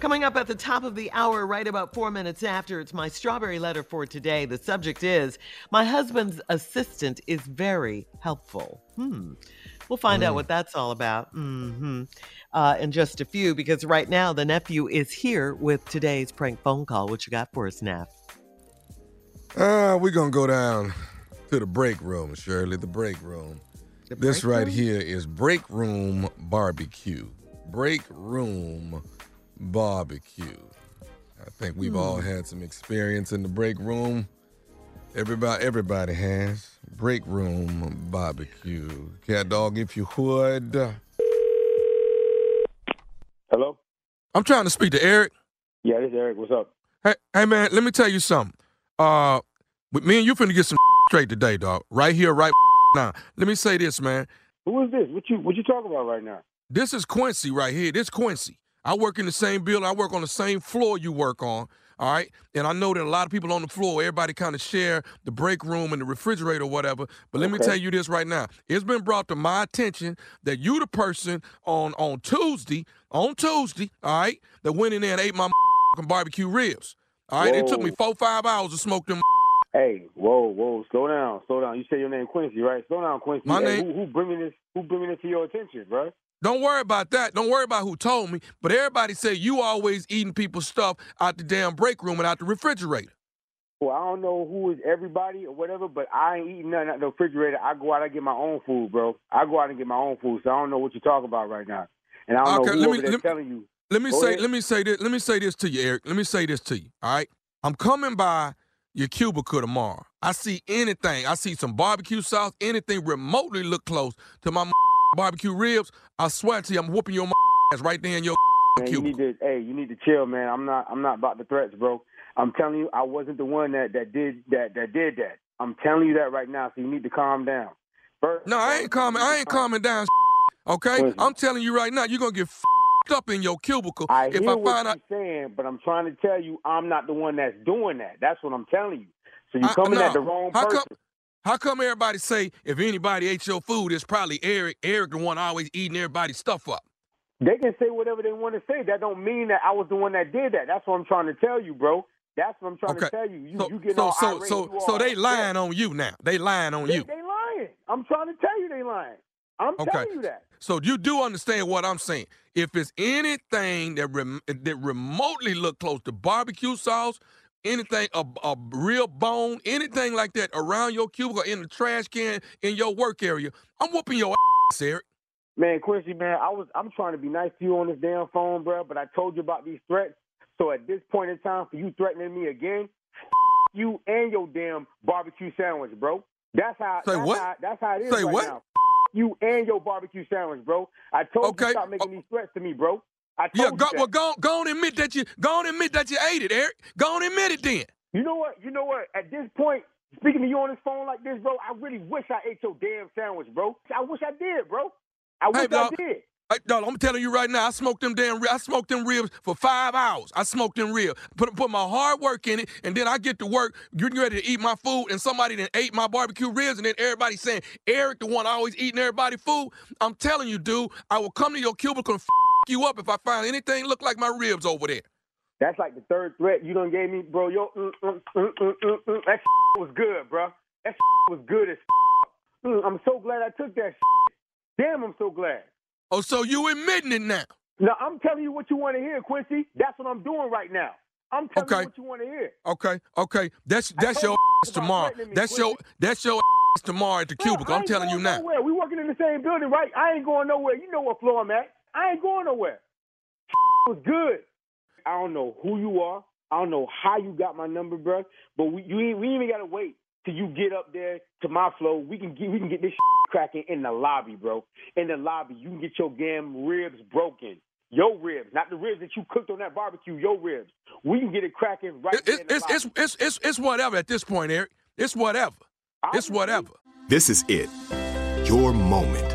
Coming up at the top of the hour, right about four minutes after, it's my strawberry letter for today. The subject is My husband's assistant is very helpful. Hmm. We'll find mm. out what that's all about mm-hmm. uh, in just a few because right now the nephew is here with today's prank phone call. What you got for us, Neff? Uh, we're going to go down to the break room, Shirley, the break room. The break this right room? here is break room barbecue. Break room barbecue. I think we've hmm. all had some experience in the break room. Everybody, everybody has break room barbecue. Cat dog, if you would. Hello. I'm trying to speak to Eric. Yeah, this is Eric. What's up? Hey, hey, man. Let me tell you something. Uh, with me and you finna get some straight today, dog. Right here, right now. Let me say this, man. Who is this? What you what you talking about right now? This is Quincy right here. This Quincy. I work in the same building. I work on the same floor you work on. All right. And I know that a lot of people on the floor, everybody kind of share the break room and the refrigerator or whatever. But let okay. me tell you this right now. It's been brought to my attention that you the person on on Tuesday, on Tuesday, all right, that went in there and ate my barbecue ribs. All right. Whoa. It took me four, five hours to smoke them. Hey, whoa, whoa, slow down, slow down. You say your name Quincy, right? Slow down, Quincy. My hey, name. Who, who bringing this? Who bringing this to your attention, bro? Don't worry about that. Don't worry about who told me. But everybody say you always eating people's stuff out the damn break room and out the refrigerator. Well, I don't know who is everybody or whatever, but I ain't eating nothing out the refrigerator. I go out and get my own food, bro. I go out and get my own food, so I don't know what you're talking about right now. And I don't okay, know who let me, let, telling you. Let me go say, ahead. let me say this. Let me say this to you, Eric. Let me say this to you. All right, I'm coming by your cubicle tomorrow. I see anything. I see some barbecue sauce, anything remotely look close to my barbecue ribs, I swear to you, I'm whooping your ass right there in your man, you need to, hey, you need to chill, man. I'm not, I'm not about the threats, bro. I'm telling you, I wasn't the one that that did that that did that. I'm telling you that right now, so you need to calm down. First, no, I ain't calming. I ain't calming down. Okay, Listen. I'm telling you right now, you're gonna get up in your cubicle I if hear I what find you're out. saying, but I'm trying to tell you, I'm not the one that's doing that. That's what I'm telling you. So you're coming no. at the wrong person. Come, how come everybody say if anybody ate your food, it's probably Eric? Eric the one always eating everybody's stuff up. They can say whatever they want to say. That don't mean that I was the one that did that. That's what I'm trying to tell you, bro. That's what I'm trying okay. to tell you. You, so, you getting so, all so, irate, so, you so they lying on you now. They lying on they, you. They lying. I'm trying to tell you they lying. I'm okay. telling you that. So you do understand what I'm saying. If it's anything that rem- that remotely look close to barbecue sauce, anything, a, a real bone, anything like that around your cubicle, in the trash can, in your work area, I'm whooping your ass, Eric. Man, Quincy, man, I was I'm trying to be nice to you on this damn phone, bro, but I told you about these threats. So at this point in time, for you threatening me again, you and your damn barbecue sandwich, bro. That's how. Say that's what? How, that's how it is Say right what? now. You and your barbecue sandwich, bro. I told you Okay. to stop making these threats to me, bro. I Yeah, you go, well, go, go on admit that you go on admit that you ate it, Eric. Go on and admit it then. You know what? You know what? At this point, speaking to you on this phone like this, bro, I really wish I ate your damn sandwich, bro. I wish I did, bro. I wish I did. Hey, dog, I'm telling you right now, I smoked them damn. I smoked them ribs for five hours. I smoked them ribs, put put my hard work in it, and then I get to work, getting ready to eat my food, and somebody then ate my barbecue ribs, and then everybody saying Eric, the one always eating everybody food. I'm telling you, dude, I will come to your cubicle and f- you up if I find anything look like my ribs over there. That's like the third threat you done gave me, bro. Yo, mm, mm, mm, mm, mm, mm. that was good, bro. That was good as. Mm, I'm so glad I took that. Damn, I'm so glad. Oh, so you admitting it now? Now I'm telling you what you want to hear, Quincy. That's what I'm doing right now. I'm telling Okay. you what you want to hear. Okay, okay, that's that's your ass tomorrow. me, That's your that's your ass tomorrow at the cubicle. I'm telling you now. Nowhere. We working in the same building, right? I ain't going nowhere. You know what floor I'm at. I ain't going nowhere. was good. I don't know who you are. I don't know how you got my number, bro. But we you ain't, we ain't even gotta wait till you get up there to my flow. We can get we can get this cracking in the lobby, bro. In the lobby, you can get your damn ribs broken. Your ribs, not the ribs that you cooked on that barbecue. Your ribs. We can get it cracking right It- there It's in the it's, lobby. it's it's it's it's whatever at this point, Eric. It's whatever. It's whatever. This is it. Your moment.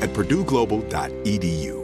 at purdueglobal.edu.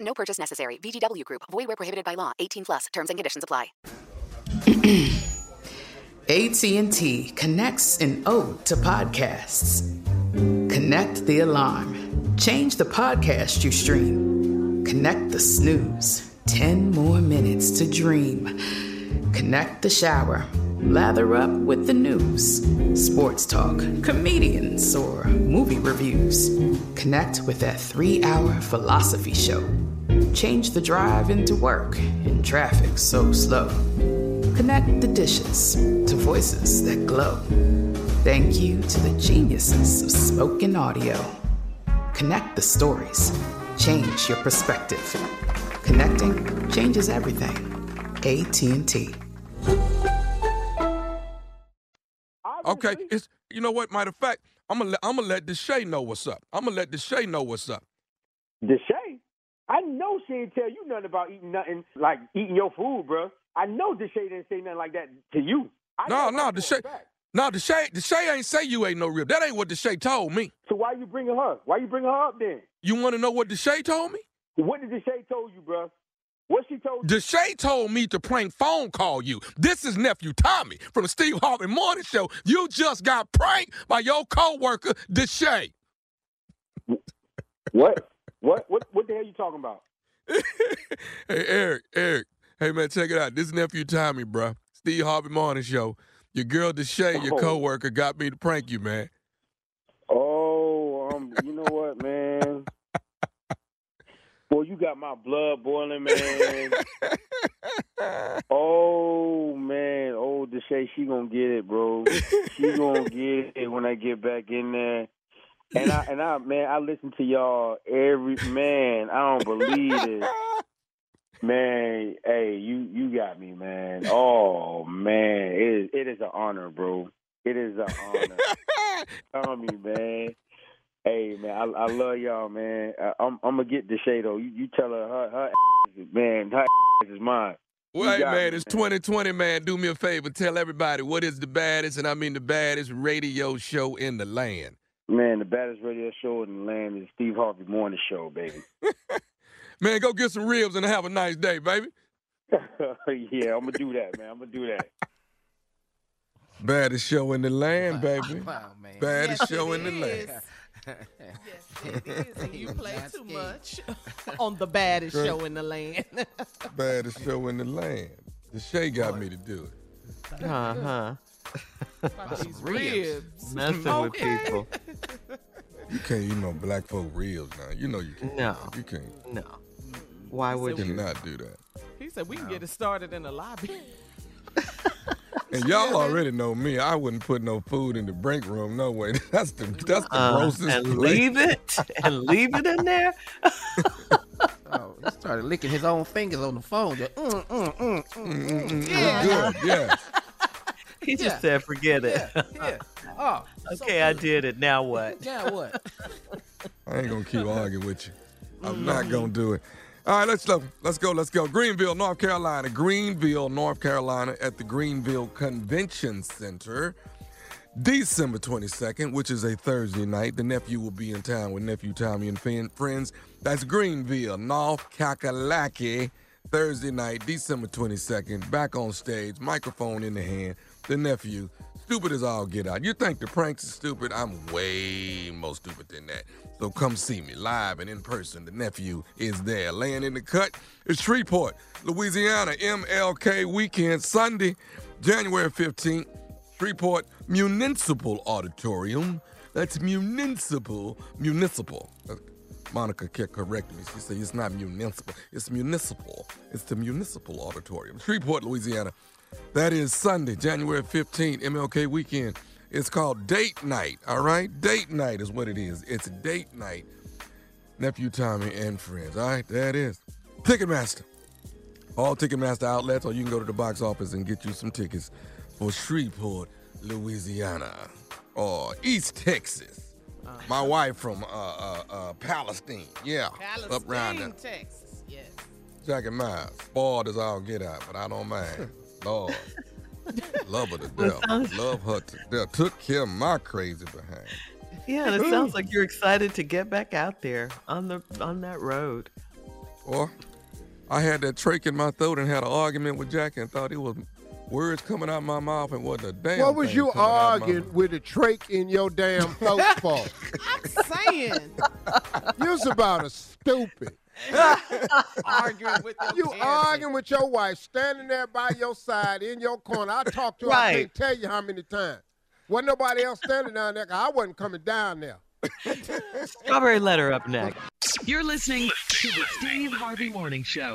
No purchase necessary. VGW Group. Void where prohibited by law. 18 plus. Terms and conditions apply. AT&T connects an ode to podcasts. Connect the alarm. Change the podcast you stream. Connect the snooze. 10 more minutes to dream. Connect the shower. Lather up with the news. Sports talk, comedians, or movie reviews. Connect with that three hour philosophy show. Change the drive into work in traffic so slow. Connect the dishes to voices that glow. Thank you to the geniuses of spoken audio. Connect the stories. Change your perspective. Connecting changes everything. AT&T. Okay, it's you know what? Matter of fact, I'm gonna let, I'm gonna let Deshae know what's up. I'm gonna let Deshae know what's up. Deshae? I know she didn't tell you nothing about eating nothing like eating your food, bro. I know Deshae didn't say nothing like that to you. I No, no, that for a Deshae, no, Deshae, Deshae ain't say you ain't no rib. That ain't what Deshae told me. So why you bringing her? Why you bringing her up then? You want to know what Deshae told me? What did Deshae told you, bro? What she told you? Deshae told me to prank phone call you. This is nephew Tommy from the Steve Harvey Morning Show. You just got pranked by your coworker Deshae. What? What? What? What the hell are you talking about? hey Eric, Eric. Hey man, check it out. This is nephew Tommy, bro. Steve Harvey Morning Show. Your girl Deshae, your Oh. coworker, got me to prank you, man. Oh, um, you know what, man? Boy, you got my blood boiling, man. oh man, oh Deshae, she gonna get it, bro. She gonna get it when I get back in there. And I and I man, I listen to y'all every man. I don't believe it. Man, hey, you you got me, man. Oh man, it is it is an honor, bro. It is an honor. Tell me, man. Hey, man, I, I love y'all, man. I, I'm I'm gonna get Deshae though. You, you tell her her, her ass is, man, her ass is mine. Well, hey, man, me, it's 2020, man. Do me a favor. Tell everybody what is the baddest, and I mean the baddest radio show in the land. Man, the baddest radio show in the land is Steve Harvey Morning Show, baby. Man, go get some ribs and have a nice day, baby. yeah, I'm gonna do that, man. I'm gonna do that. Baddest show in the land, baby. Wow, man. Baddest Yes, show in the is. land. Yes, it is. And you play too much on the baddest Great. show in the land. Baddest show in the land. Deshae got me to do it. Uh huh. These ribs. Messing with people. You can't eat no black folk ribs now. You know you can't. No. You can't. No. Why would You not do that. He said we can get it started in the lobby. And y'all already know me. I wouldn't put no food in the break room. No way. That's the that's the Uh, grossest. and place. leave it and leave it in there. Oh, he started licking his own fingers on the phone. Just, mm, mm, mm, mm, mm, Yeah. Good. Yeah. He just Yeah. said, "Forget it." yeah. Oh, so okay, I did it. Now what? Now what? I ain't gonna keep arguing with you. I'm mm. not gonna do it. All right, let's go. Let's go. Let's go. Greenville, North Carolina. Greenville, North Carolina, at the Greenville Convention Center, December 22nd, which is a Thursday night. The nephew will be in town with nephew Tommy and fin- friends. That's Greenville, North Kakalaki, Thursday night, December 22nd. Back on stage, microphone in the hand. The nephew, stupid as all get out. You think the pranks are stupid? I'm way more stupid than that. So come see me live and in person. The nephew is there. Laying in the cut is Shreveport, Louisiana, MLK weekend, Sunday, January 15th. Shreveport Municipal Auditorium. That's municipal, municipal. Uh, Monica kept correcting me. She said it's not municipal, it's municipal. It's the municipal auditorium. Shreveport, Louisiana. That is Sunday, January 15th, MLK weekend. It's called Date Night, all right? Date Night is what it is. It's Date Night. Nephew Tommy and friends, all right? There it is. Ticketmaster. All Ticketmaster outlets, or you can go to the box office and get you some tickets for Shreveport, Louisiana, or East Texas. My wife from uh, uh, uh, Palestine, yeah, up around there. Palestine, Texas. Yes. Jack and Miles, spoiled as all get out, but I don't mind. Lord, love her to death. Love her to death. Took care of my crazy behind. Yeah, and it sounds like you're excited to get back out there on the on that road. Or I had that trach in my throat and had an argument with Jack and thought it was words coming out my mouth and what the damn. What was thing you coming out my arguing with a trach in your damn throat for? I'm saying. You's about as stupid. arguing with your You parents. arguing with your wife, standing there by your side in your corner. I talked to her. I can't tell you how many times. Wasn't nobody else standing down there. 'cause I wasn't coming down there. Strawberry letter up next. You're listening to the Steve Harvey Morning Show.